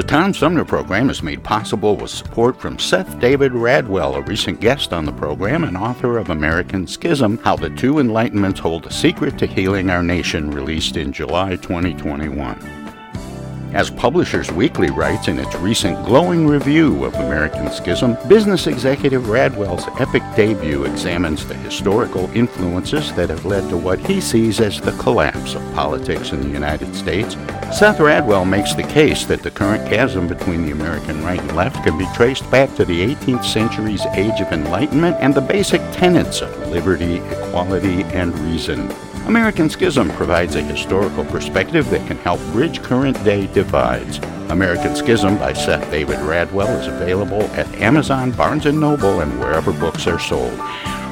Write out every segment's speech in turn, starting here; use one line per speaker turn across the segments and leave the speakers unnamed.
The Tom Sumner program is made possible with support from Seth David Radwell, a recent guest on the program and author of American Schism How the Two Enlightenments Hold a Secret to Healing Our Nation, released in July 2021. As Publishers Weekly writes in its recent glowing review of American Schism, business executive Radwell's epic debut examines the historical influences that have led to what he sees as the collapse of politics in the United States. Seth Radwell makes the case that the current chasm between the American right and left can be traced back to the 18th century's Age of Enlightenment and the basic tenets of liberty, equality, and reason. American Schism provides a historical perspective that can help bridge current day divides. American Schism by Seth David Radwell is available at Amazon, Barnes & Noble, and wherever books are sold.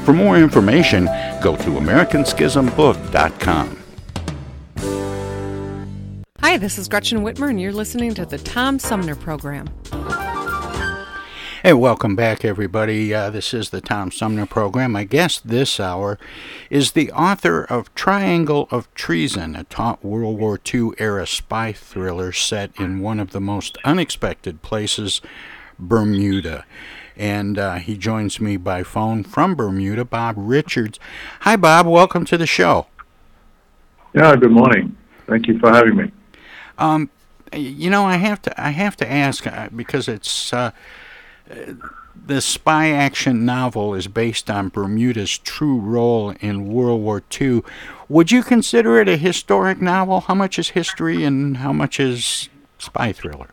For more information, go to americanschismbook.com.
Hi, this is Gretchen Whitmer, and you're listening to the Tom Sumner Program.
Hey, welcome back, everybody. Uh, this is the Tom Sumner program. My guest this hour is the author of Triangle of Treason, a top World War II era spy thriller set in one of the most unexpected places, Bermuda. And uh, he joins me by phone from Bermuda, Bob Richards. Hi, Bob. Welcome to the show.
Yeah, good morning. Thank you for having me.
Um, you know, I have to, I have to ask uh, because it's uh, the spy action novel is based on Bermuda's true role in World War II. Would you consider it a historic novel? How much is history and how much is spy thriller?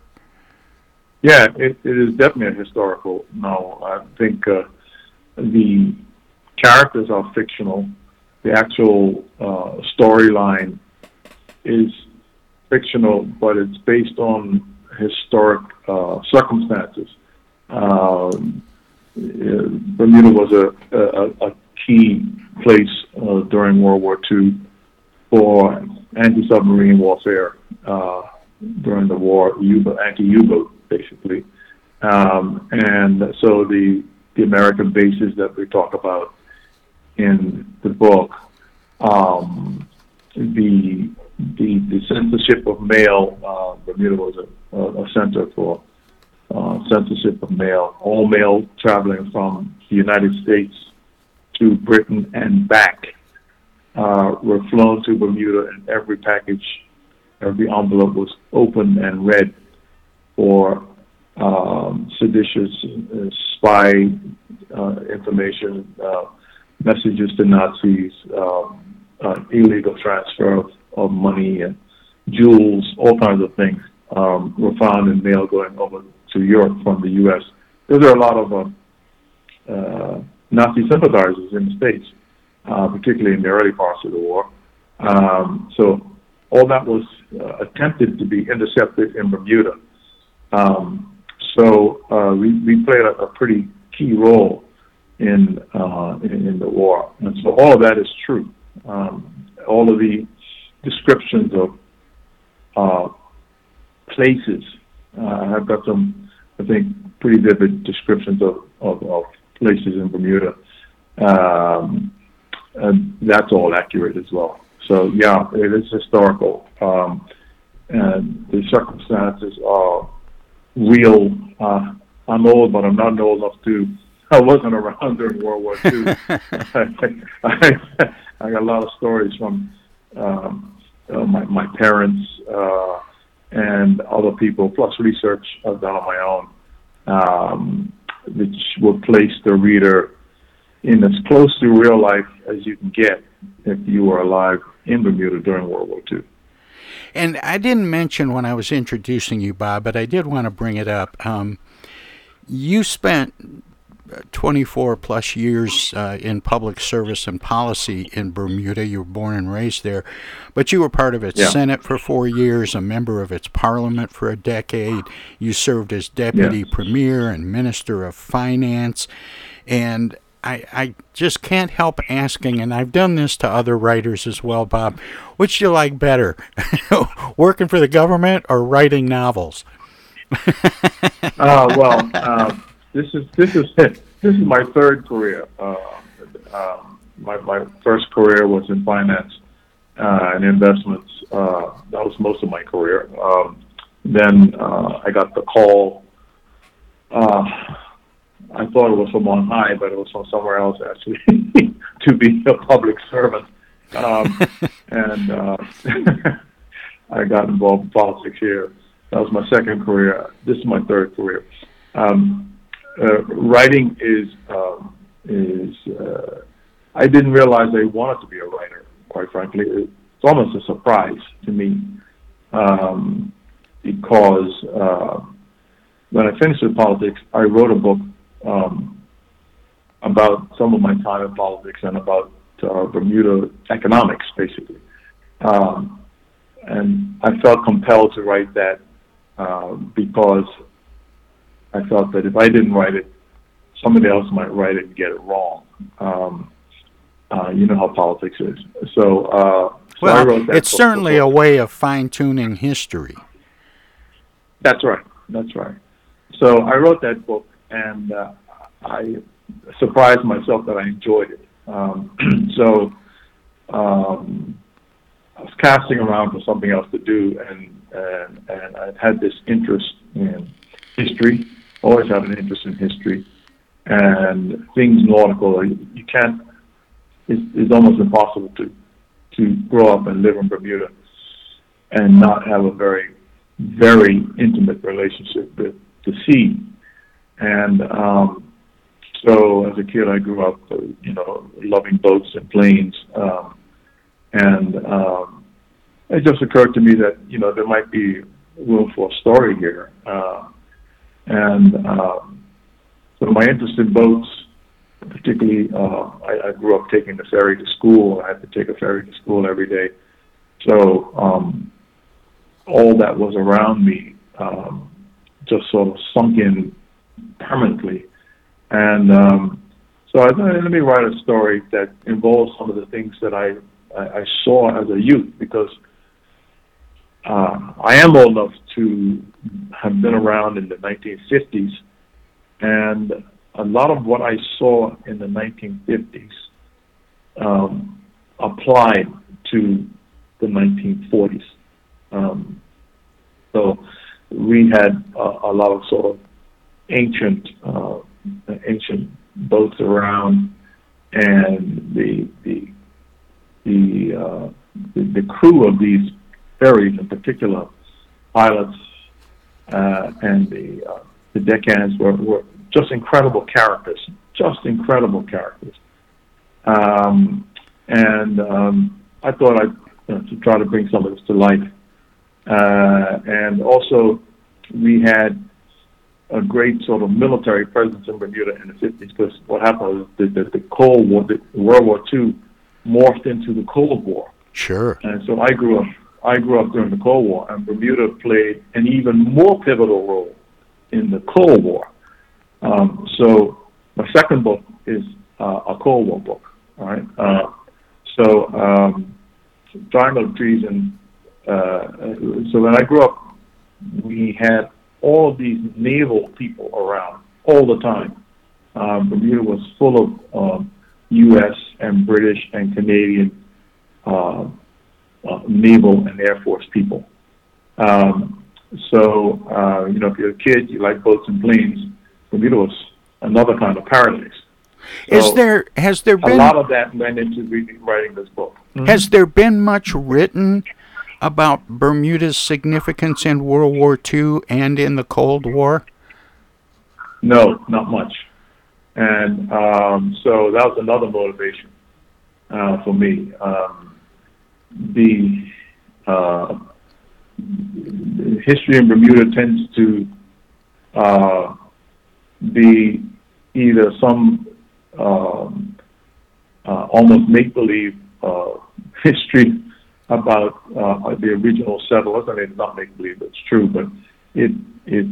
Yeah, it, it is definitely a historical novel. I think uh, the characters are fictional. The actual uh, storyline is fictional, but it's based on historic uh, circumstances. Um, Bermuda was a, a, a key place uh, during World War II for anti-submarine warfare uh, during the war, anti-U-boat basically. Um, and so the the American bases that we talk about in the book, um, the the the censorship of mail. Uh, Bermuda was a, a center for uh, censorship of mail, all mail traveling from the United States to Britain and back uh, were flown to Bermuda, and every package, every envelope was opened and read for um, seditious uh, spy uh, information, uh, messages to Nazis, um, uh, illegal transfer of, of money and jewels, all kinds of things um, were found in mail going over to Europe from the U.S. There are a lot of uh, uh, Nazi sympathizers in the States, uh, particularly in the early parts of the war. Um, so all that was uh, attempted to be intercepted in Bermuda. Um, so uh, we, we played a, a, pretty key role in, uh, in, in the war, and so all of that is true. Um, all of the descriptions of places. Uh, I've got some I think, pretty vivid descriptions of, of, of places in Bermuda. Um, and that's all accurate as well. So yeah, it is historical, um, and the circumstances are real. Uh, I'm old, but I'm not old enough to. I wasn't around during World War II. I, I, I got a lot of stories from um, uh, my my parents uh, and other people, plus research I've done on my own, um, which will place the reader in as close to real life as you can get if you were alive in Bermuda during World War II.
And I didn't mention when I was introducing you, Bob, but I did want to bring it up. Um, you spent 24 plus years uh, in public service and policy in Bermuda. You were born and raised there, but you were part of its yeah. Senate for four years, a member of its parliament for a decade. You served as deputy yeah. premier and minister of finance. And I, I just can't help asking, and I've done this to other writers as well, Bob. Which do you like better, working for the government or writing novels?
uh, well, uh, this is this is this is my third career. Uh, um, my my first career was in finance uh, and investments. Uh, that was most of my career. Um, then uh, I got the call. I thought it was from on high, but it was from somewhere else actually to be a public servant. Um, and uh, I got involved in politics here. That was my second career. This is my third career. Um, uh, writing is um, is uh, I didn't realize I wanted to be a writer. Quite frankly, it's almost a surprise to me um, because uh, when I finished with politics, I wrote a book um, about some of my time in politics and about uh, Bermuda economics, basically. Um, and I felt compelled to write that uh, because I felt that if I didn't write it, somebody else might write it and get it wrong. Um, uh, you know how politics is. So, uh, so
well, it's certainly a way of fine tuning history.
That's right. That's right. So I wrote that book, and uh, I surprised myself that I enjoyed it. Um, so um, I was casting around for something else to do, and and and I had this interest in history. Always had an interest in history, and things nautical. You, can't. It's, it's almost impossible to to grow up and live in Bermuda and not have a very very intimate relationship with the sea. And um, so as a kid, I grew up, uh, you know, loving boats and planes. Um, and um, it just occurred to me that, you know, there might be room for a story here. Uh, and um, so my interest in boats, particularly, uh, I, I grew up taking the ferry to school. I had to take a ferry to school every day. So um, all that was around me um, just sort of sunk in permanently. And um, so I thought, let me write a story that involves some of the things that I, I, I saw as a youth because uh, I am old enough to have been around in the 1950s, and a lot of what I saw in the 1950s um, applied to the 1940s. Um, so we had a, a lot of sort of ancient uh, ancient boats around, and the the the, uh, the, the crew of these ferries, in particular, pilots uh, and the uh, the deckhands were, were just incredible characters, just incredible characters. Um, and um, I thought I'd you know, to try to bring some of this to life. Uh, and also, we had a great sort of military presence in Bermuda in the 50s because what happened was the, the, the Cold War, the World War II, morphed into the Cold War.
Sure.
And so I grew up. I grew up during the Cold War, and Bermuda played an even more pivotal role in the Cold War. Um, so my second book is uh, a Cold War book. Right. Uh, so um, Triangle of and uh, so when I grew up, we had all of these naval people around all the time. Um, Bermuda was full of um, U.S. and British and Canadian uh, naval and Air Force people. Um, so, uh, you know, if you're a kid, you like boats and planes, Bermuda was another kind of paradise. So
Is there has there been a
lot of that went into reading, writing this book.
has there been much written about Bermuda's significance in World War II and in the Cold War?
No, not much. And um, so that was another motivation uh, for me. Um, the, uh, history in Bermuda tends to uh, be either some um, uh, almost make believe uh, history about uh, the original settlers. I mean, it's not make believe; it's true, but it it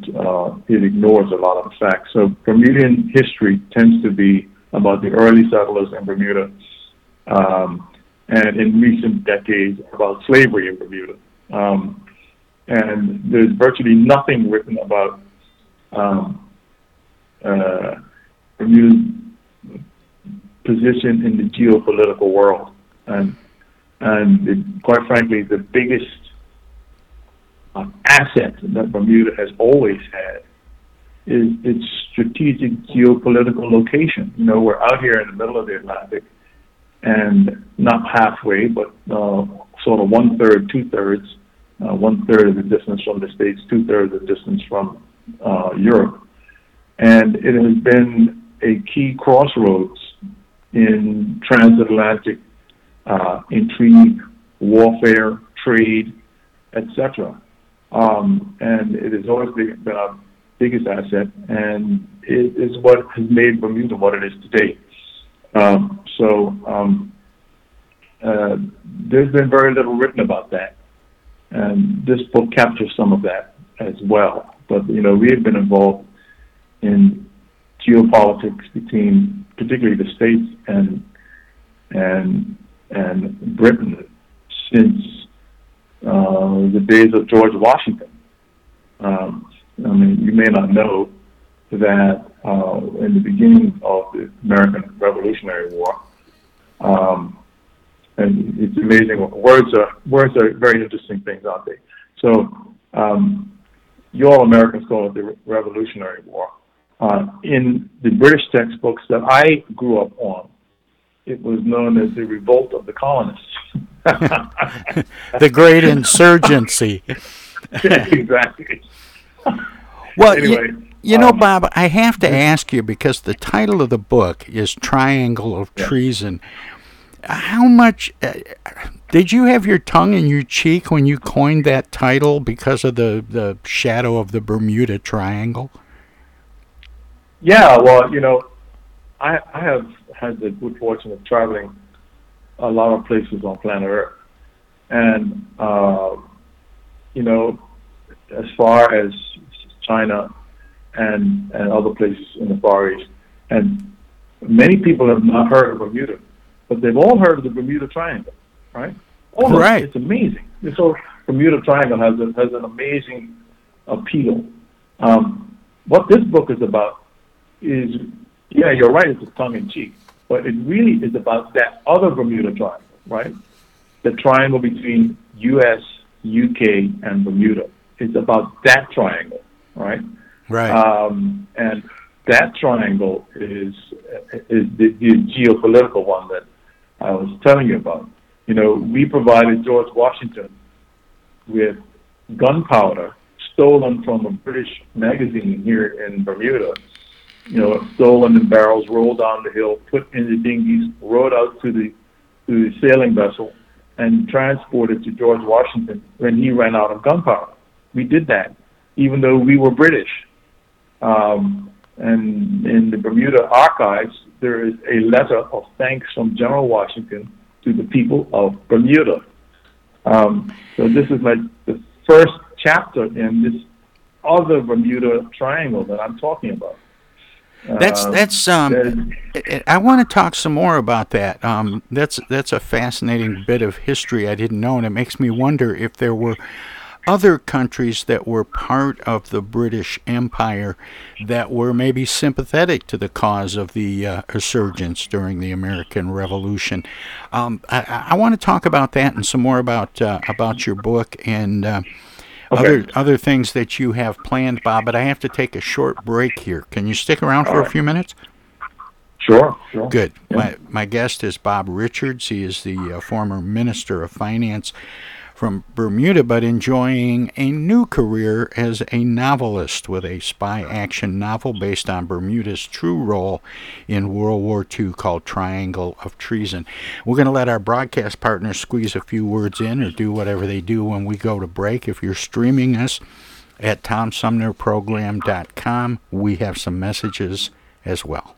it ignores a lot of facts. So Bermudian history tends to be about the early settlers in Bermuda, um, and in recent decades about slavery in Bermuda. Um, and there's virtually nothing written about um, uh, Bermuda's position in the geopolitical world, and and it, quite frankly, the biggest uh, asset that Bermuda has always had is its strategic geopolitical location. You know, we're out here in the middle of the Atlantic, and not halfway, but uh, sort of one third, two thirds, uh, one third of the distance from the states, two thirds of the distance from uh, Europe, and it has been a key crossroads in transatlantic uh, intrigue, warfare, trade, etc. Um, and it has always been our biggest asset, and it is what has made Bermuda what it is today. Um, so um, uh, there's been very little written about that, and this book captures some of that as well. But you know, we have been involved in geopolitics between particularly the states and and and Britain since uh, the days of George Washington. Um, I mean, you may not know that uh, in the beginning of the American Revolutionary War, um, and it's amazing. Words are words are very interesting things, aren't they? So, um, you all Americans call it the Revolutionary War. Uh, in the British textbooks that I grew up on, it was known as the Revolt of the Colonists.
the Great Insurgency.
exactly.
Well,
Anyway,
you, you know,
um,
Bob, I have to ask you because the title of the book is Triangle of Treason. How much uh, did you have your tongue in your cheek when you coined that title because of the, the shadow of the Bermuda Triangle?
Yeah, well, you know, I, I have had the good fortune of traveling a lot of places on planet Earth, and uh, you know, as far as China and and other places in the Far East, and many people have not heard of Bermuda, but they've all heard of the Bermuda Triangle, right? All.
Right.
It's amazing. This whole Bermuda Triangle has a, has an amazing appeal. Um, what this book is about is, yeah, you're right, it's a tongue in cheek, but it really is about that other Bermuda Triangle, right? The triangle between U.S., U.K., and Bermuda. It's about that triangle, right?
Right.
Um, and that triangle is is the, the geopolitical one that I was telling you about. You know, we provided George Washington with gunpowder stolen from a British magazine here in Bermuda. You know, stolen in barrels, rolled down the hill, put in the dinghies, rowed out to the to the sailing vessel, and transported to George Washington when he ran out of gunpowder. We did that, even though we were British. Um, and in the Bermuda archives, there is a letter of thanks from General Washington to the people of Bermuda. Um, so this is like the first chapter in this other Bermuda Triangle that I'm talking about.
That's
Uh,
that's um. I- I want to talk some more about that. Um, that's that's a fascinating bit of history I didn't know, and it makes me wonder if there were other countries that were part of the British Empire that were maybe sympathetic to the cause of the uh, insurgents during the American Revolution. Um, I, I want to talk about that and some more about uh, about your book and. Uh, okay. Other other things that you have planned, Bob, but I have to take a short break here. Can you stick around for right. a few minutes?
Sure, sure.
Good. Yeah. My my guest is Bob Richards. He is the uh, former Minister of Finance from Bermuda, but enjoying a new career as a novelist with a spy action novel based on Bermuda's true role in World War II called Triangle of Treason. We're going to let our broadcast partners squeeze a few words in or do whatever they do when we go to break. If you're streaming us at TomSumnerProgram.com, we have some messages as well.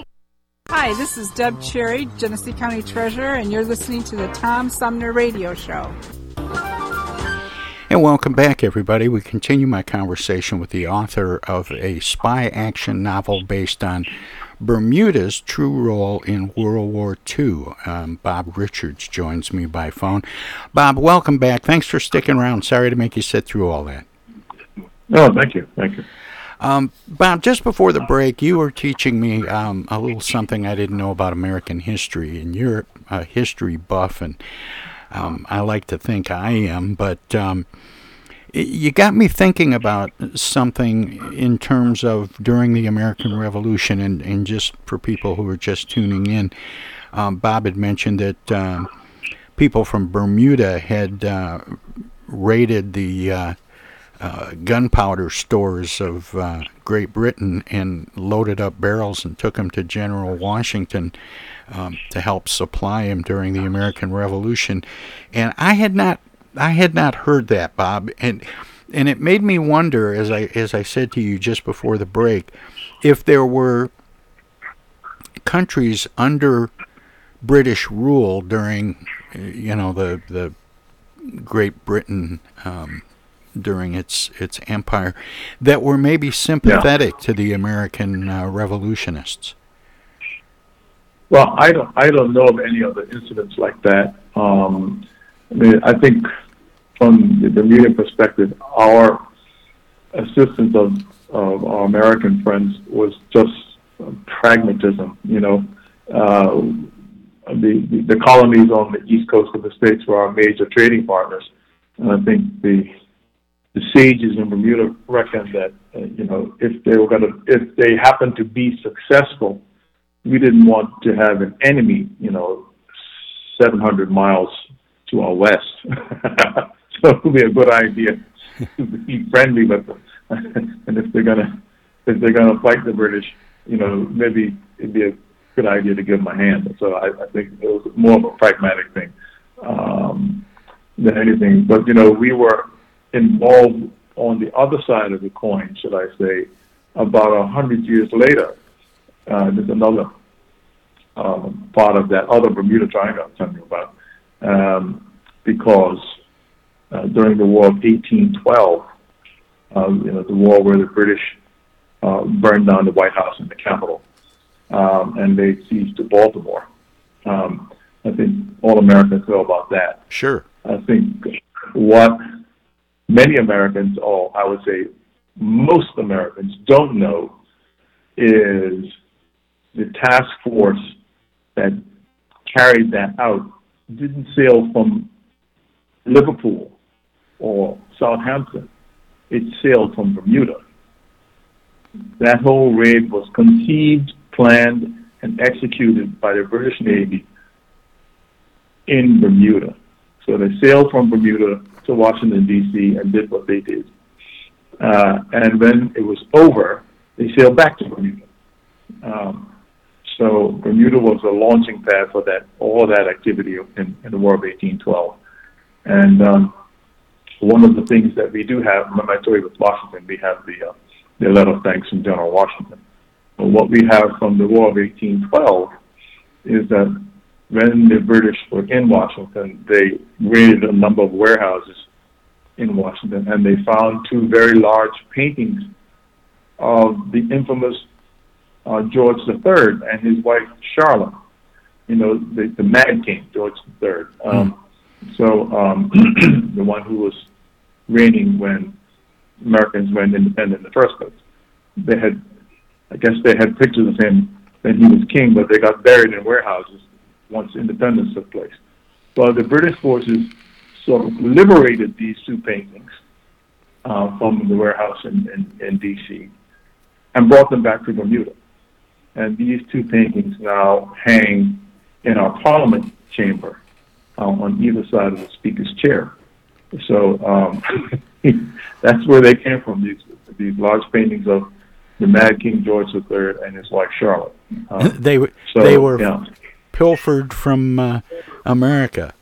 Hi, this is Deb Cherry, Genesee County Treasurer, and you're listening to the Tom Sumner Radio Show.
And welcome back, everybody. We continue my conversation with the author of a spy action novel based on Bermuda's true role in World War II. Um, Bob Richards joins me by phone. Bob, welcome back. Thanks for sticking around. Sorry to make you sit through all that.
No, thank you. Thank you.
Um, Bob, just before the break, you were teaching me um, a little something I didn't know about American history, and you're a history buff, and um, I like to think I am, but um, you got me thinking about something in terms of during the American Revolution, and, and just for people who are just tuning in, um, Bob had mentioned that um, people from Bermuda had uh, raided the uh, uh, gunpowder stores of uh, Great Britain and loaded up barrels and took them to General Washington um, to help supply him during the American Revolution. And I had not, I had not heard that, Bob, and and it made me wonder, as I as I said to you just before the break, if there were countries under British rule during, you know, the the Great Britain um, during its its empire that were maybe sympathetic yeah. to the American uh, revolutionists?
Well, I don't I don't know of any other incidents like that. Um, I mean, I think from the Bermudian perspective, our assistance of, of our American friends was just pragmatism. You know, uh, the, the the colonies on the east coast of the states were our major trading partners, and I think the the sages in Bermuda reckon that uh, you know if they were going to if they happened to be successful, we didn't want to have an enemy, you know, 700 miles to our west. so it would be a good idea to be friendly with them. and if they're gonna if they're gonna fight the British, you know, maybe it'd be a good idea to give them a hand. So I, I think it was more of a pragmatic thing um, than anything. But you know, we were involved on the other side of the coin, should I say, about a hundred years later. Uh, there's another um, part of that other Bermuda Triangle I'm telling you about, um, because uh, during the War of 1812, um, you know, the war where the British uh, burned down the White House and the Capitol, um, and they seized Baltimore. Um, I think all Americans know about that.
Sure.
I think what many Americans, or I would say most Americans, don't know is the task force that carried that out didn't sail from Liverpool or Southampton. It sailed from Bermuda. That whole raid was conceived, planned, and executed by the British Navy in Bermuda. So they sailed from Bermuda to Washington, D.C., and did what they did. Uh, and when it was over, they sailed back to Bermuda. Um, so Bermuda was a launching pad for that all that activity in, in the War of 1812. And um, one of the things that we do have, remember I you with Washington, we have the uh, the letter of thanks from General Washington. But what we have from the War of 1812 is that when the British were in Washington, they raided a number of warehouses in Washington, and they found two very large paintings of the infamous uh, George III and his wife Charlotte. You know, the, the Mad King, George III. Um, mm. So um, the one who was reigning when Americans went independent in the first place. They had, I guess, they had pictures of him when he was king, but they got buried in warehouses once independence took place. Well, the British forces sort of liberated these two paintings uh, from the warehouse in, in, in D.C. and brought them back to Bermuda. And these two paintings now hang in our Parliament chamber uh, on either side of the Speaker's chair. So um, that's where they came from. These these large paintings of the Mad King George III and his wife Charlotte.
Uh, they were so, they were yeah pilfered from uh, America.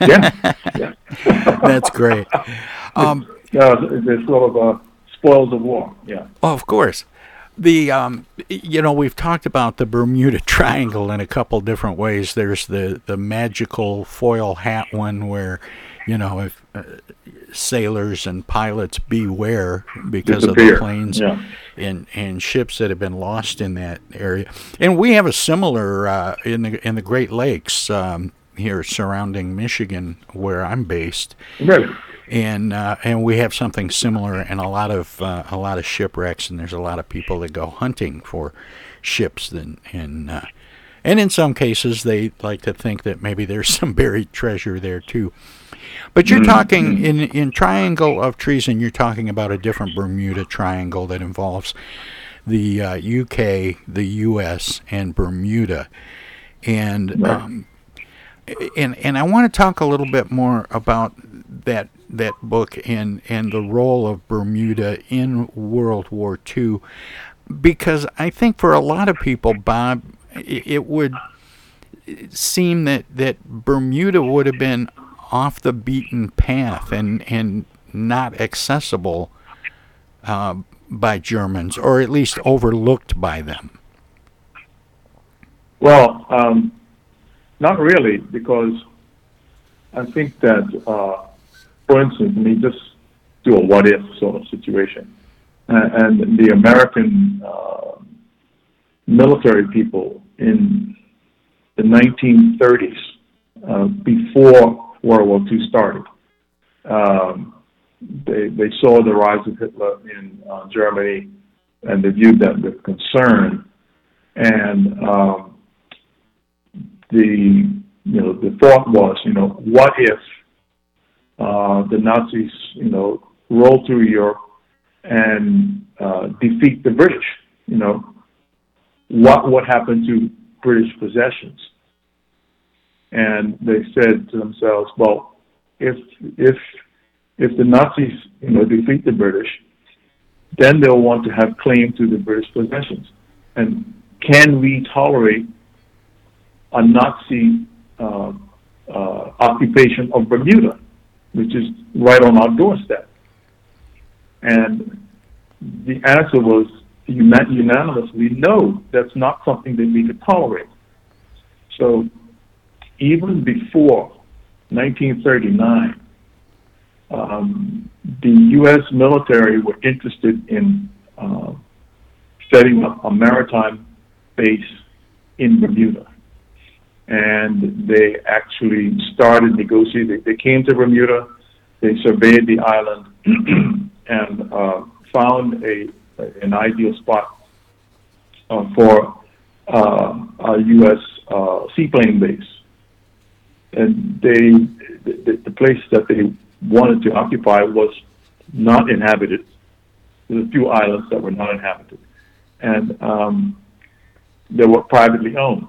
yeah, yeah.
That's great. Um,
yeah, it's sort of uh, spoils of war. Yeah.
Oh, of course. the um, you know we've talked about the Bermuda Triangle in a couple different ways. There's the the magical foil hat one where you know if uh, sailors and pilots beware because
Disappear.
of the planes
Yeah.
And and ships that have been lost in that area. And we have a similar uh, in the in the Great Lakes um, here surrounding Michigan where I'm based.
Really?
And uh, and we have something similar and a lot of uh, a lot of shipwrecks and there's a lot of people that go hunting for ships and and uh, and in some cases they like to think that maybe there's some buried treasure there too. But you're
Mhm.
talking in in Triangle of Treason. You're talking about a different Bermuda Triangle that involves the uh, UK, the US, and Bermuda, and
Right.
um, and and I want to talk a little bit more about that that book and and the role of Bermuda in World War II, because I think for a lot of people, Bob, it, it would seem that that Bermuda would have been off the beaten path and and not accessible uh, by Germans, or at least overlooked by them.
Well, um, not really, because I think that, uh, for instance, let me just do a what if sort of situation. Uh, and the American uh, military people in the 1930s, uh, before World War II started, um, they, they saw the rise of Hitler in uh, Germany and they viewed that with concern. And um, the you know the thought was you know what if uh, the Nazis you know roll through Europe and uh, defeat the British? You know what would happen to British possessions and they said to themselves well if if if the Nazis you know defeat the British then they'll want to have claim to the British possessions and can we tolerate a Nazi uh, uh, occupation of Bermuda, which is right on our doorstep. And the answer was unanimously no, that's not something that we could tolerate. So even before 1939, um, the U.S. military were interested in uh, setting up a maritime base in Bermuda and they actually started negotiating. They, came to Bermuda, they surveyed the island, and uh, found a an ideal spot uh, for uh, a U.S. Uh, seaplane base. And they, the, the place that they wanted to occupy was not inhabited. There were a few islands that were not inhabited, and um, they were privately owned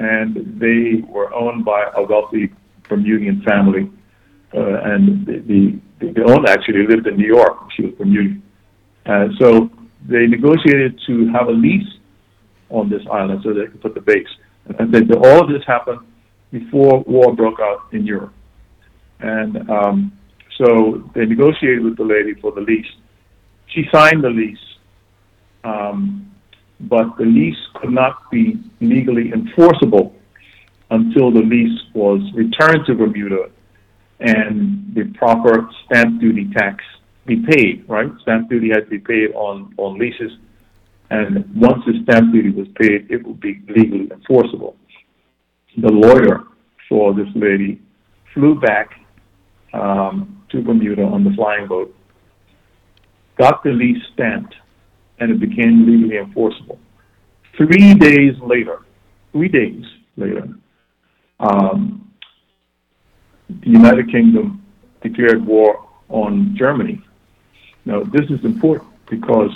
and they were owned by a wealthy Bermudian family. Uh, and the, the, the owner actually lived in New York. She was Bermudian. Uh, so they negotiated to have a lease on this island so they could put the base. And then all of this happened before war broke out in Europe. And um, so they negotiated with the lady for the lease. She signed the lease. Um, but the lease could not be legally enforceable until the lease was returned to Bermuda and the proper stamp duty tax be paid, right? Stamp duty had to be paid on, on leases. And once the stamp duty was paid, it would be legally enforceable. The lawyer for this lady flew back um, to Bermuda on the flying boat, got the lease stamped, and it became legally enforceable. Three days later, three days later, um, the United Kingdom declared war on Germany. Now, this is important because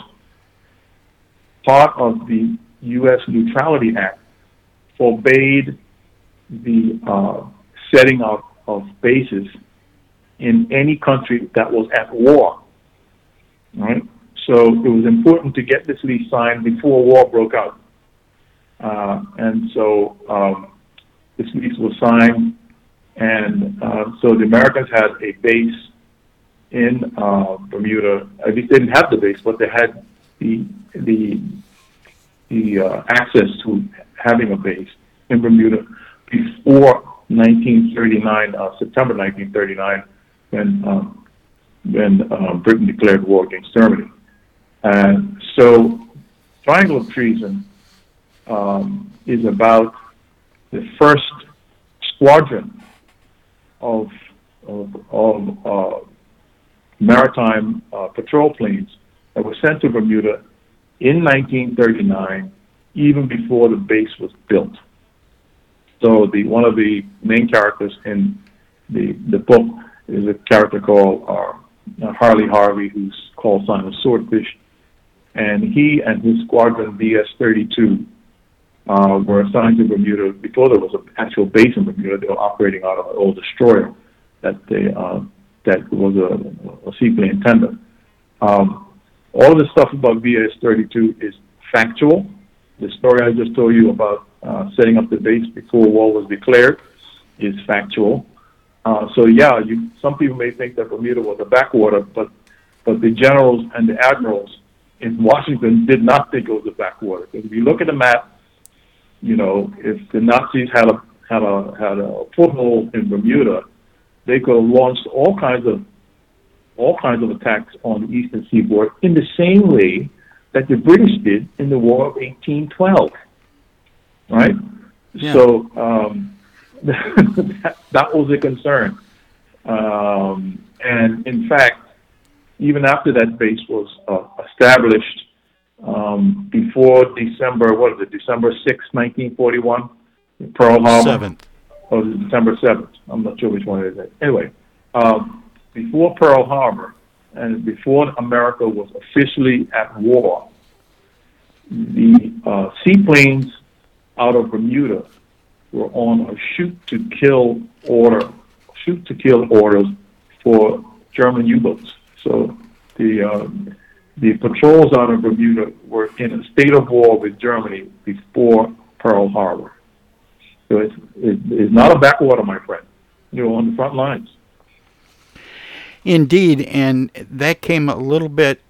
part of the U.S. Neutrality Act forbade the uh, setting up of bases in any country that was at war. Right? So it was important to get this lease signed before war broke out. Uh, and so um, this lease was signed, and uh, so the Americans had a base in uh, Bermuda. At least they didn't have the base, but they had the the the uh, access to having a base in Bermuda before 1939, uh, September 1939, when uh, when uh, Britain declared war against Germany. And so, Triangle of Treason um, is about the first squadron of of, of uh, maritime uh, patrol planes that were sent to Bermuda in 1939, even before the base was built. So the one of the main characters in the the book is a character called uh, Harley Harvey, who's called Simon Swordfish, and he and his squadron VS-32 uh, were assigned to Bermuda before there was an actual base in Bermuda. They were operating out of an old destroyer that they uh, that was a, a seaplane tender. Um, all the stuff about VS-32 is factual. The story I just told you about uh, setting up the base before war was declared is factual. Uh, so yeah, you, some people may think that Bermuda was a backwater, but but the generals and the admirals in Washington did not think it was a backwater. Because if you look at the map, you know, if the Nazis had a had a had a foothold in Bermuda, they could have launched all kinds of all kinds of attacks on the eastern seaboard in the same way that the British did in the War of 1812. Right? Yeah. So um, that, that, was a concern. Um, and in fact, even after that base was uh, established um, before December, what is it, December 6, 1941, Pearl Harbor?
7th.
Or December 7th. I'm not sure which one it is. Anyway, um, before Pearl Harbor and before America was officially at war, the uh, seaplanes out of Bermuda were on a shoot to kill order, shoot to kill orders for German U-boats. So the uh, the patrols out of Bermuda were in a state of war with Germany before Pearl Harbor. So it's, it's not a backwater, my friend. You're on the front lines.
Indeed, and that came a little bit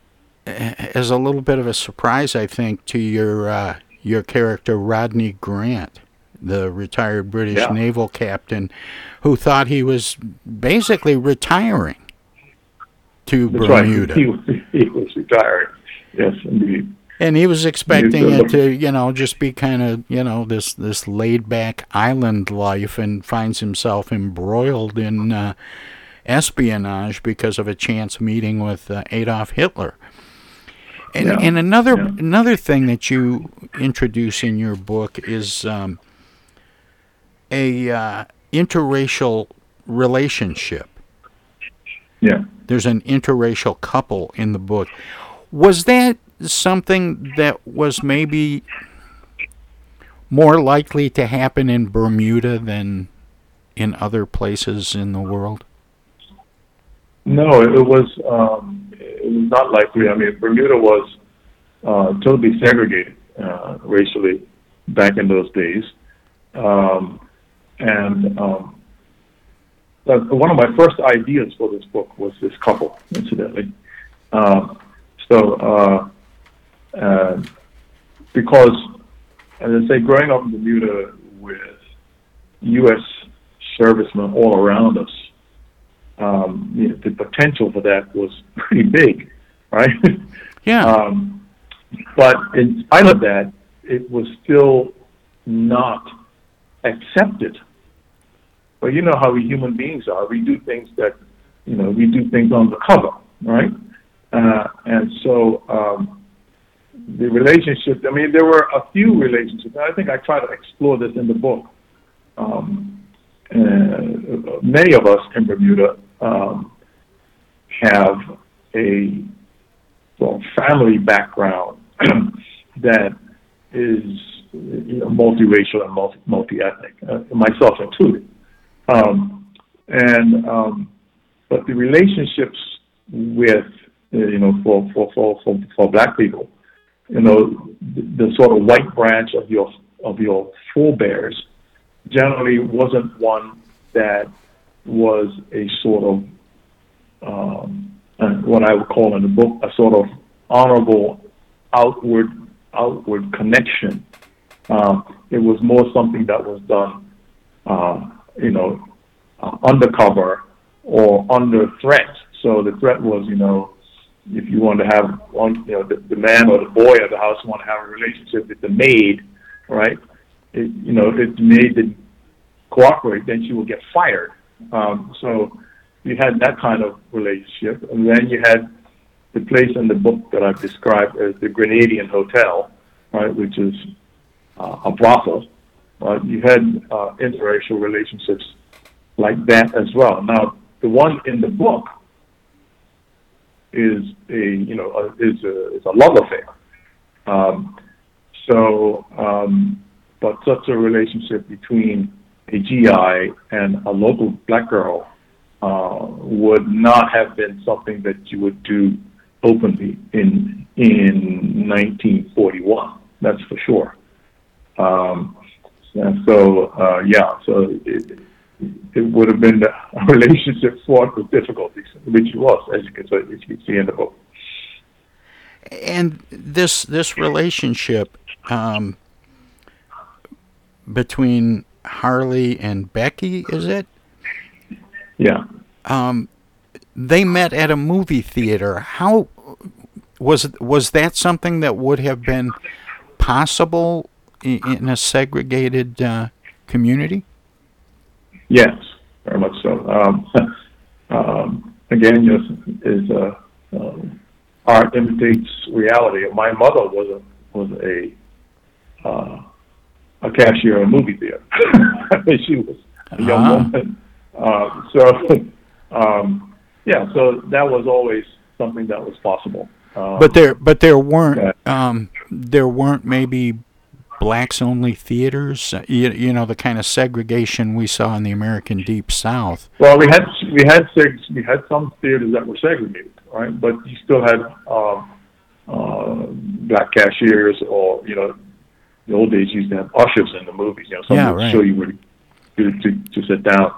as a little bit of a surprise, I think, to your uh, your character Rodney Grant, the retired British yeah. naval captain, who thought he was basically retiring to
That's
Bermuda.
Right. He, was, he was retiring. Yes, indeed.
And he was expecting it to, you know, just be kind of, you know, this this laid back island life, and finds himself embroiled in uh, espionage because of a chance meeting with uh, Adolf Hitler. And, yeah. and another yeah. another thing that you introduce in your book is um, a uh, interracial relationship.
Yeah.
There's an interracial couple in the book. Was that something that was maybe more likely to happen in Bermuda than in other places in the world?
No, it was um, it was not likely. I mean, Bermuda was uh, totally segregated uh, racially back in those days, um, and um, one of my first ideas for this book was this couple, incidentally. Um, so, uh, uh, because, as I say, growing up in Bermuda with U.S. servicemen all around us, um, you know, the potential for that was pretty big, right?
Yeah.
um, but in spite of that, it was still not accepted. But you know how we human beings are. We do things that, you know, we do things on the cover, right? Uh, and so um, the relationship, I mean, there were a few relationships. I think I try to explore this in the book. Um, uh, many of us in Bermuda um, have a well family background that is you know, multiracial and multi multi-ethnic, uh, myself included. Um, and um, but the relationships with uh, you know for, for for for for black people, you know, the, the sort of white branch of your of your forebears generally wasn't one that was a sort of um, what I would call in the book a sort of honorable outward outward connection. Uh, it was more something that was done, uh, you know, uh, undercover or under threat. So the threat was, you know, if you want to have one, you know, the, the man or the boy of the house want to have a relationship with the maid, right? It, you know, if the maid didn't cooperate, then she will get fired. Um, so you had that kind of relationship, and then you had the place in the book that I've described as the Grenadian Hotel, right, which is uh, a brothel. Uh, you had uh, interracial relationships like that as well. Now, the one in the book is a you know a, is a is a love affair. Um, so, um, but such a relationship between a GI and a local black girl uh, would not have been something that you would do openly in in 1941. That's for sure. Um, and so, uh, yeah, so it, it would have been a relationship fraught with difficulties, which it was, as you can, see, as you can see in the book.
And this this relationship um, between Harley and Becky, is it?
Yeah.
Um, they met at a movie theater. How was was that something that would have been possible in, in a segregated uh, community?
Yes, very much so. Um, um, again, yes, is uh, um, art imitates reality. My mother was a was a uh, a cashier in a movie theater. she was a young
Uh-huh.
woman. Uh, so, um, yeah, so that was always something that was possible. Um,
But there, but there weren't, um, there weren't maybe blacks only theaters. Uh, You, you know the kind of segregation we saw in the American Deep South.
Well, we had we had seg- we had some theaters that were segregated, right? But you still had um, uh, black cashiers, or you know, the old days used to have ushers in the movies. You know, someone
Yeah,
would
right.
show you where to, to to sit down.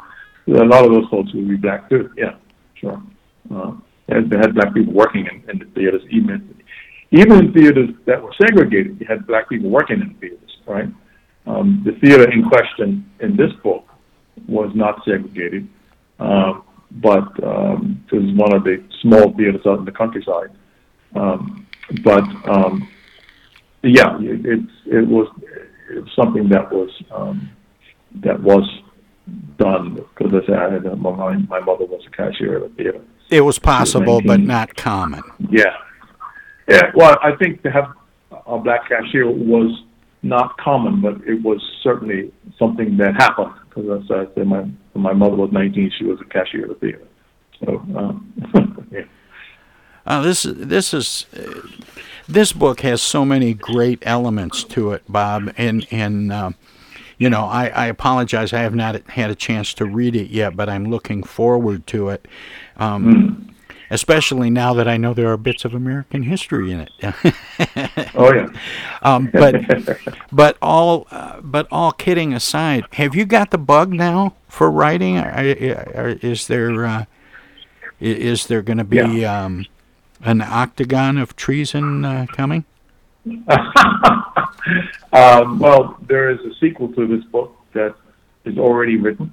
A lot of those folks would be black too. Yeah, sure. Uh, and they had black people working in, in the theaters, even in, even in theaters that were segregated. You had black people working in theaters, right? Um, the theater in question in this book was not segregated, um, but um, it was one of the small theaters out in the countryside. Um, but um, yeah, it, it's it was it was something that was um, that was done because I said I had, uh, my my mother was a cashier at a theater.
It was possible, but not common.
Yeah, yeah. Well, I think to have a black cashier was not common, but it was certainly something that happened. Because as I said, my my mother was 19, she was a cashier at a theater. So um, yeah.
Uh, this this is uh, this book has so many great elements to it, Bob, and and uh, you know I, I apologize I have not had a chance to read it yet, but I'm looking forward to it. Um, Especially now that I know there are bits of American history in it.
Oh yeah.
um, but but all uh, but all kidding aside, have you got the bug now for writing? Are, are, is there uh, is there going to be um, an octagon of treason uh, coming?
um, well, there is a sequel to this book that is already written.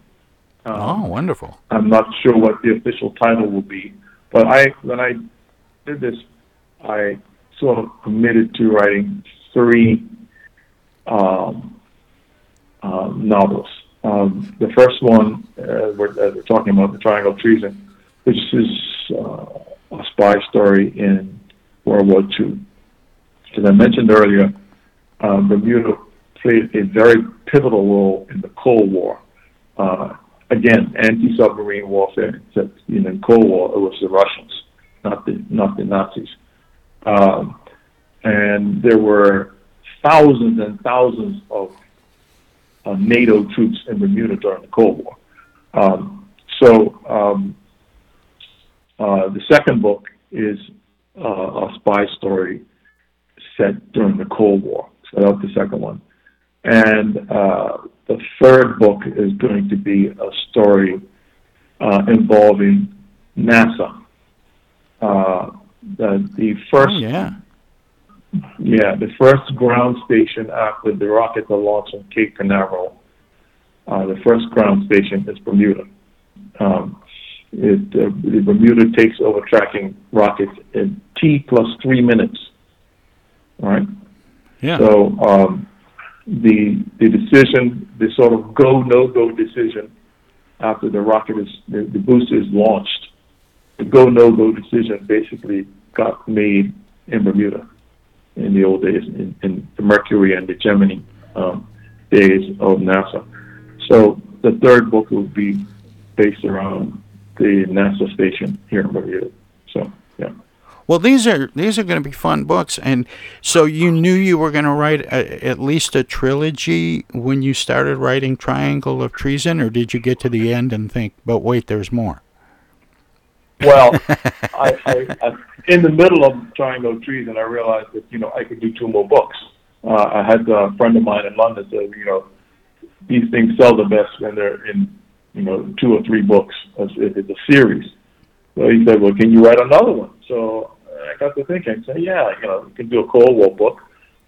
Um,
oh, wonderful!
I'm not sure what the official title will be, but I when I did this, I sort of committed to writing three um, uh, novels. Um, the first one, uh, we're, uh, we're talking about the Triangle of Treason, which is uh, a spy story in World War II. As I mentioned earlier, uh, Bermuda played a very pivotal role in the Cold War. Uh, again, anti-submarine warfare. Except in the Cold War, it was the Russians, not the not the Nazis. Um, and there were thousands and thousands of uh, NATO troops in Bermuda during the Cold War. Um, so um, uh, the second book is uh, a spy story set during the Cold War. So that's the second one. And uh, the third book is going to be a story uh, involving NASA. Uh, the, the first
Oh, yeah.
Yeah, the first ground station after the rocket are launched on Cape Canaveral, uh, the first ground station is Bermuda. Um, it, uh, the Bermuda takes over tracking rockets in T plus three minutes. All right.
Yeah.
So um, the the decision, the sort of go no go decision after the rocket is the, the booster is launched, the go no go decision basically got made in Bermuda in the old days, in, in the Mercury and the Gemini um, days of NASA. So the third book will be based around the NASA station here in Bermuda. So yeah.
Well, these are these are going to be fun books, and so you knew you were going to write a, at least a trilogy when you started writing Triangle of Treason, or did you get to the end and think, "But wait, there's more"?
Well, I, I, I, in the middle of Triangle of Treason, I realized that you know I could do two more books. Uh, I had a friend of mine in London say, you know, these things sell the best when they're in you know two or three books. If it's a series. So he said, well, can you write another one? So I got to thinking, say, yeah, you know, we can do a Cold War book,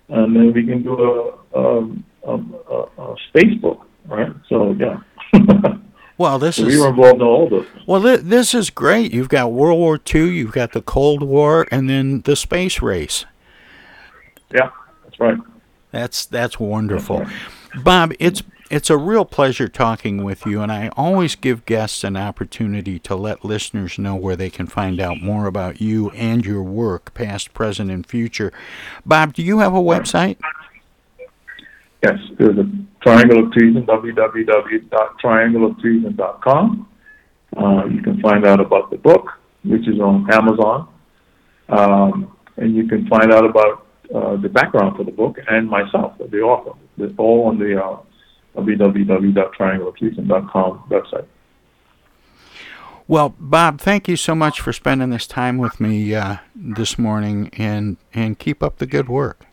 and then we can do a, um, a, a, a space book, right? So yeah.
Well, this
so
is
we were involved in all this.
Well, th- this is great. You've got World War II, you've got the Cold War, and then the space race.
Yeah, that's right.
That's that's wonderful, that's right. Bob. It's it's a real pleasure talking with you, and I always give guests an opportunity to let listeners know where they can find out more about you and your work, past, present, and future. Bob, do you have a website?
Yes, there's a Triangle of Treason, www.triangleoftreason.com. Uh, you can find out about the book, which is on Amazon. Um, and you can find out about uh, the background for the book and myself, the author. All on the uh, www.triangleoftreason.com website.
Well, Bob, thank you so much for spending this time with me uh, this morning, and and keep up the good work.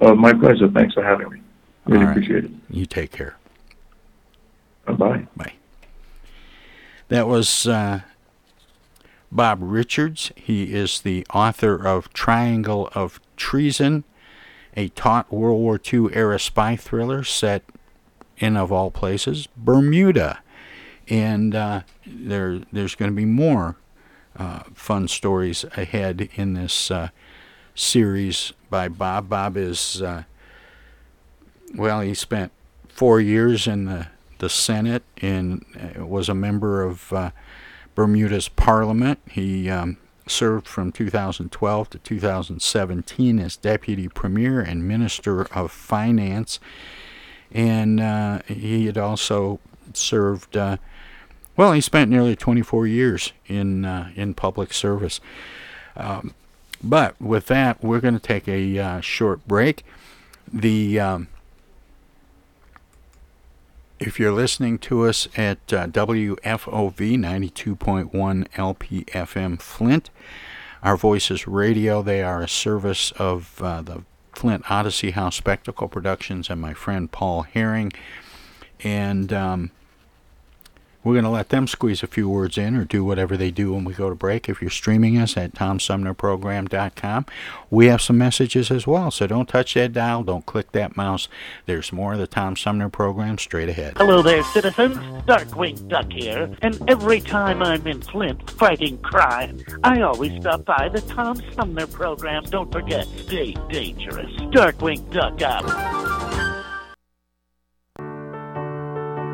Uh, my pleasure. Thanks for having me. Really
right.
appreciate it.
You take care.
bye.
Bye. That was uh, Bob Richards. He is the author of Triangle of Treason, a taut World War II era spy thriller set in, of all places, Bermuda. And uh, there, there's going to be more uh, fun stories ahead in this uh, series by Bob. Bob is, uh, well, he spent four years in the, the Senate and uh, was a member of uh, Bermuda's Parliament. He um, served from 2012 to 2017 as Deputy Premier and Minister of Finance. And uh, he had also served, uh, well, he spent nearly 24 years in, uh, in public service. Um, but with that, we're going to take a uh, short break. The um, if you're listening to us at uh, WFOV 92.1 LPFM Flint, our Voices Radio, they are a service of uh, the Flint Odyssey House Spectacle Productions and my friend Paul Herring. And um, we're going to let them squeeze a few words in or do whatever they do when we go to break. If you're streaming us at TomSumnerProgram.com, we have some messages as well. So don't touch that dial, don't click that mouse. There's more of the Tom Sumner program straight ahead.
Hello there, citizens. Darkwing Duck here. And every time I'm in Flint fighting crime, I always stop by the Tom Sumner program. Don't forget, stay dangerous. Darkwing Duck out.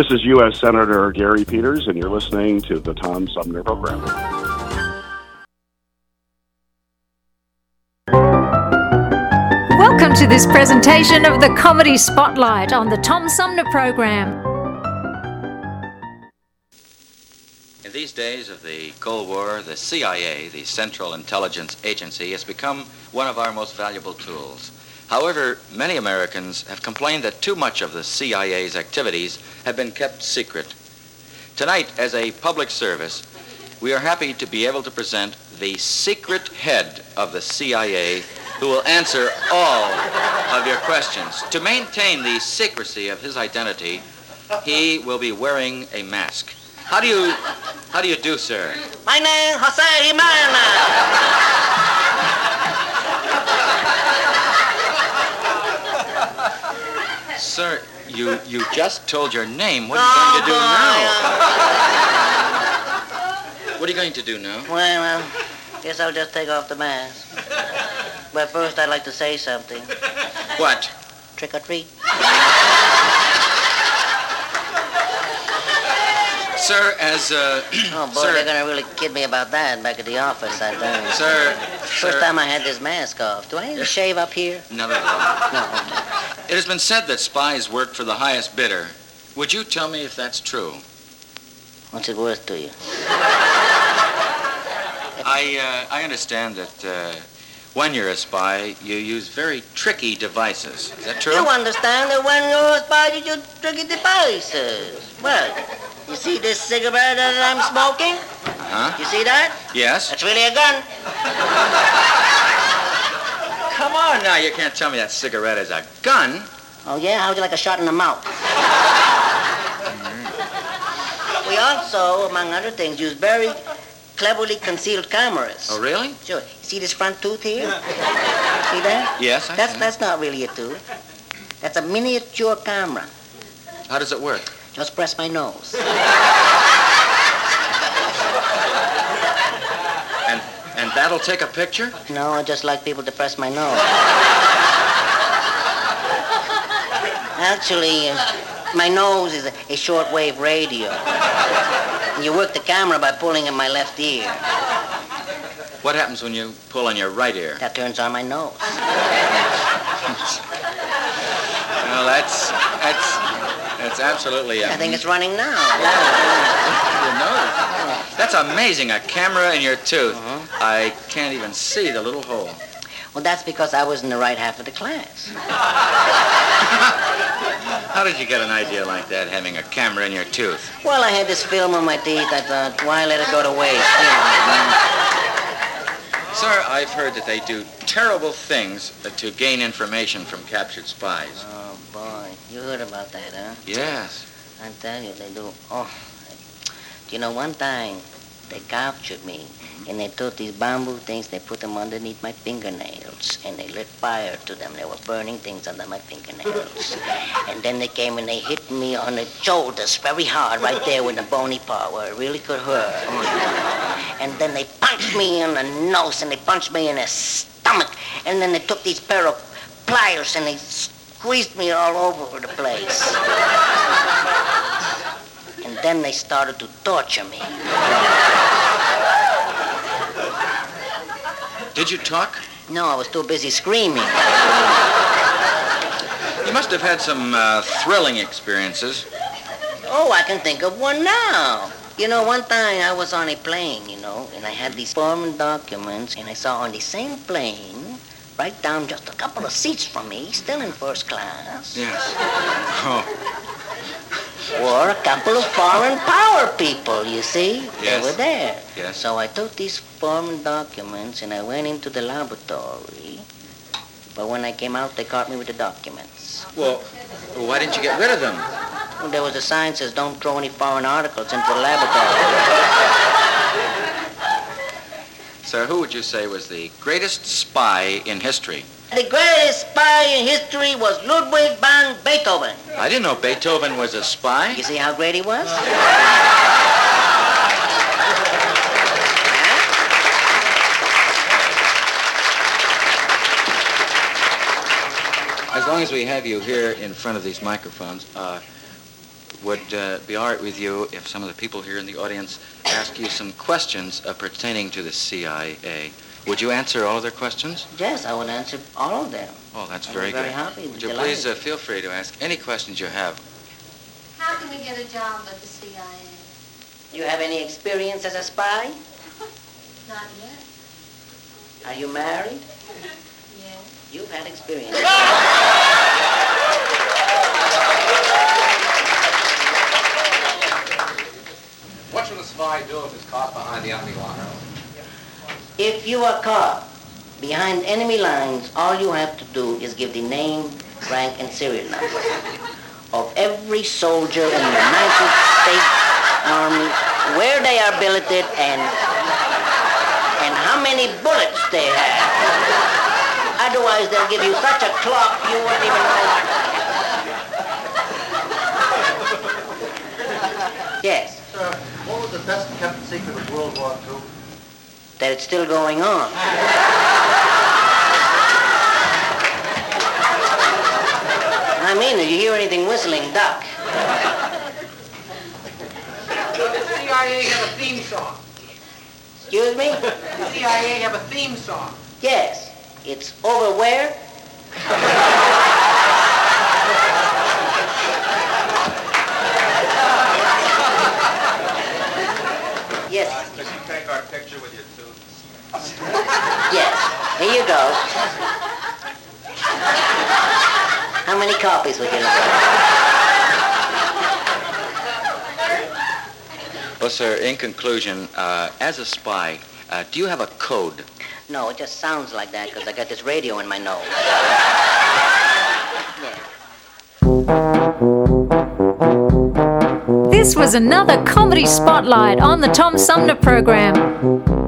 This is U.S. Senator Gary Peters, and you're listening to the Tom Sumner Program.
Welcome to this presentation of the Comedy Spotlight on the Tom Sumner Program.
In these days of the Cold War, the CIA, the Central Intelligence Agency, has become one of our most valuable tools. However, many Americans have complained that too much of the CIA's activities have been kept secret. Tonight, as a public service, we are happy to be able to present the secret head of the CIA who will answer all of your questions. To maintain the secrecy of his identity, he will be wearing a mask. How do you how do you do, sir?
My name is Jose Jimenez.
Sir, you you just told your name. What are you going to do now? What are you going to do now?
Well, well, guess I'll just take off the mask. But first, I'd like to say something.
What?
Trick or treat.
Sir, as uh,
Oh boy,
sir,
they're gonna really kid me about that back at the office. I don't.
Sir,
First time I had this mask off. Do I need to shave up here?
Not at all.
No.
It has been said that spies work for the highest bidder. Would you tell me if that's true?
What's it worth to you?
I uh, I understand that uh, when you're a spy, you use very tricky devices. Is that true?
You understand that when you're a spy, you use tricky devices. Well, you see this cigarette that I'm smoking?
Huh?
You see that?
Yes.
That's really a gun.
come on now. You can't tell me that cigarette is a gun.
Oh, yeah? How would you like a shot in the mouth? Mm. we also, among other things, use very cleverly concealed cameras.
Oh, really?
Sure. See this front tooth here? See that?
Yes, I
That's, that's not really a tooth. That's a miniature camera.
How does it work?
Just press my nose.
And and that'll take a picture?
No, I just like people to press my nose. Actually, uh, my nose is a, a shortwave radio. And you work the camera by pulling in my left ear.
What happens when you pull on your right ear?
That turns on my nose.
Well, that's that's that's absolutely.
Uh, I think it's running now.
Your nose. That's amazing. A camera in your tooth.
Uh-huh.
I can't even see the little hole.
Well, that's because I was in the right half of the class.
How did you get an idea like that, having a camera in your tooth?
Well, I had this film on my teeth. Uh, I thought, why let it go to waste? You know?
Sir, I've heard that they do terrible things to gain information from captured spies.
Uh-huh. You heard about that, huh?
Yes.
I tell you, they do. Oh, you know, one time they captured me, and they took these bamboo things, they put them underneath my fingernails, and they lit fire to them. They were burning things under my fingernails. and then they came and they hit me on the shoulders very hard, right there with the bony part where it really could hurt. And then they punched me in the nose, and they punched me in the stomach, and then they took these pair of pliers and they squeezed me all over the place. And then they started to torture me.
Did you talk?
No, I was too busy screaming.
You must have had some uh, thrilling experiences.
Oh, I can think of one now. You know, one time I was on a plane, you know, and I had these foreign documents, and I saw on the same plane, right down just a couple of seats from me, still in first class,
Yes. Oh,
were a couple of foreign power people, you see.
Yes.
They were there.
Yes.
So I took these foreign documents and I went into the laboratory. But when I came out, they caught me with the documents.
well, why didn't you get rid of them?
Well, there was a sign says don't throw any foreign articles into the laboratory.
Sir, who would you say was the greatest spy in history?
The greatest spy in history was Ludwig van Beethoven.
I didn't know Beethoven was a spy.
You see how great he was?
As long as we have you here in front of these microphones, uh, would uh, be all right with you if some of the people here in the audience ask you some questions uh, pertaining to the CIA? Would you answer all of their questions?
Yes, I would answer all of them.
Oh, that's
I'd
very
be very
good.
happy,
Would you
delighted.
please uh, feel free to ask any questions you have?
How can we get a job at the CIA?
You have any experience as a spy?
Not yet.
Are you married?
Yes.
You've had experience.
What should a spy do if he's caught behind the enemy line?
If you are caught behind enemy lines, all you have to do is give the name, rank, and serial number of every soldier in the United States Army, where they are billeted, and and how many bullets they have. Otherwise, they'll give you such a clock you won't even know. Yes,
best kept secret of World War II?
that it's still going on. I mean, if you hear anything whistling, duck.
Does the CIA have a theme song?
Excuse me?
The CIA have a theme song.
Yes. It's over where? Yes.
Does she take our picture with your tooth?
Yes. Here you go. How many copies would you like?
Well, sir, in conclusion, uh, as a spy, uh, do you have a code?
No, it just sounds like that because I got this radio in my nose.
This was another comedy spotlight on the Tom Sumner program.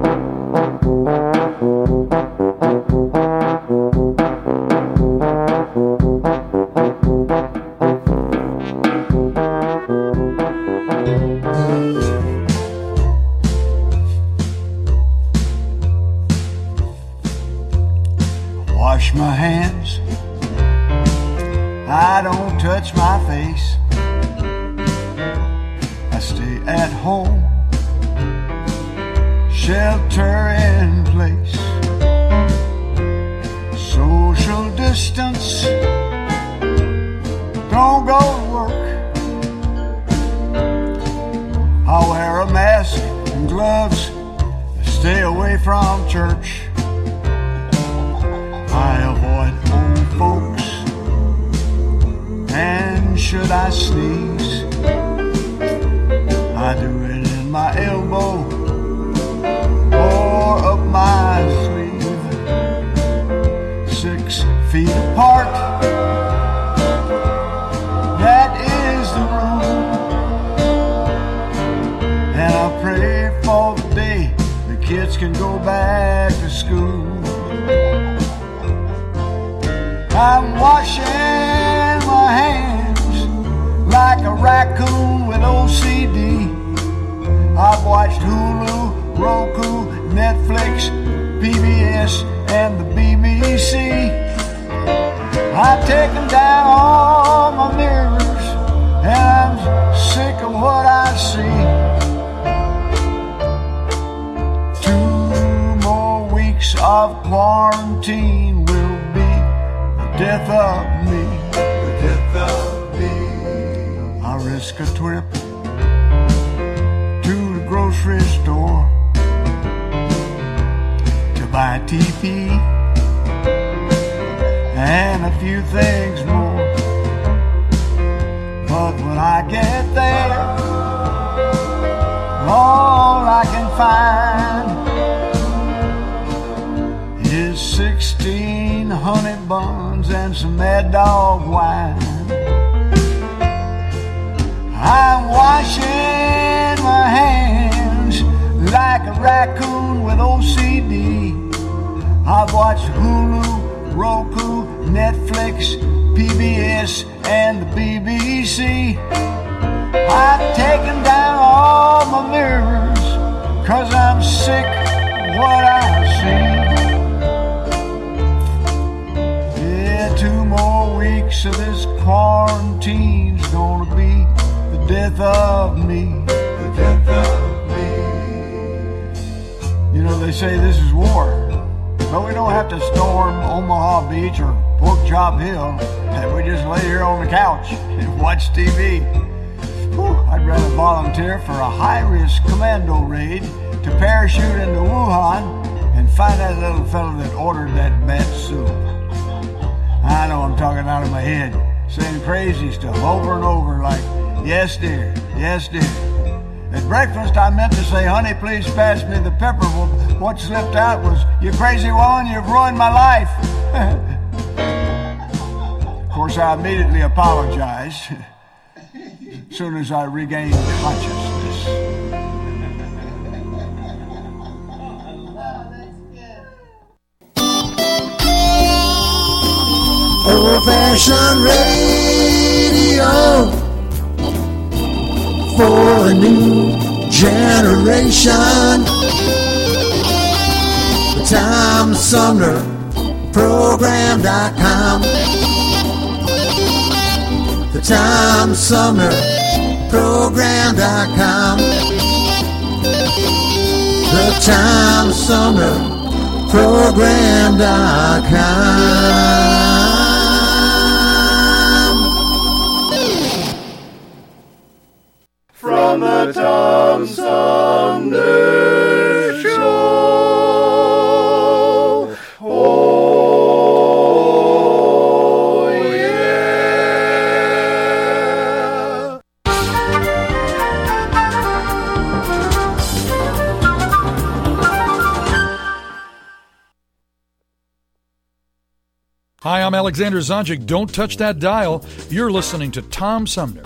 Can go back to school. I'm washing my hands like a raccoon with OCD. I've watched Hulu, Roku, Netflix, PBS, and the BBC. I've taken down all my mirrors, and I'm sick of what I see. Of quarantine will be the death of me. The death of me. I risk a trip to the grocery store to buy TP and a few things more. But when I get there, all I can find is 16 honey buns and some mad dog wine. I'm washing my hands like a raccoon with OCD. I've watched Hulu, Roku, Netflix, PBS, and the BBC. I've taken down all my mirrors, cause I'm sick of what I see. Weeks of this quarantine's gonna be the death of me. The death of me. You know, they say this is war. But we don't have to storm Omaha Beach or Pork Chop Hill. And we just lay here on the couch and watch TV. Whew, I'd rather volunteer for a high-risk commando raid to parachute into Wuhan and find that little fellow that ordered that bat soup. I know I'm talking out of my head, saying crazy stuff over and over like, yes dear, yes dear. At breakfast, I meant to say, honey, please pass me the pepper. Well, what slipped out was, you crazy woman, you've ruined my life. of course, I immediately apologized as soon as I regained consciousness.
Old fashioned radio for a new generation. The Tom Sumner Program.com. The Tom Sumner Program.com. The Tom Sumner Program.com.
Tom Sumner Show. Oh, yeah.
Hi, I'm Alexander Zonjic. Don't touch that dial. You're listening to Tom Sumner.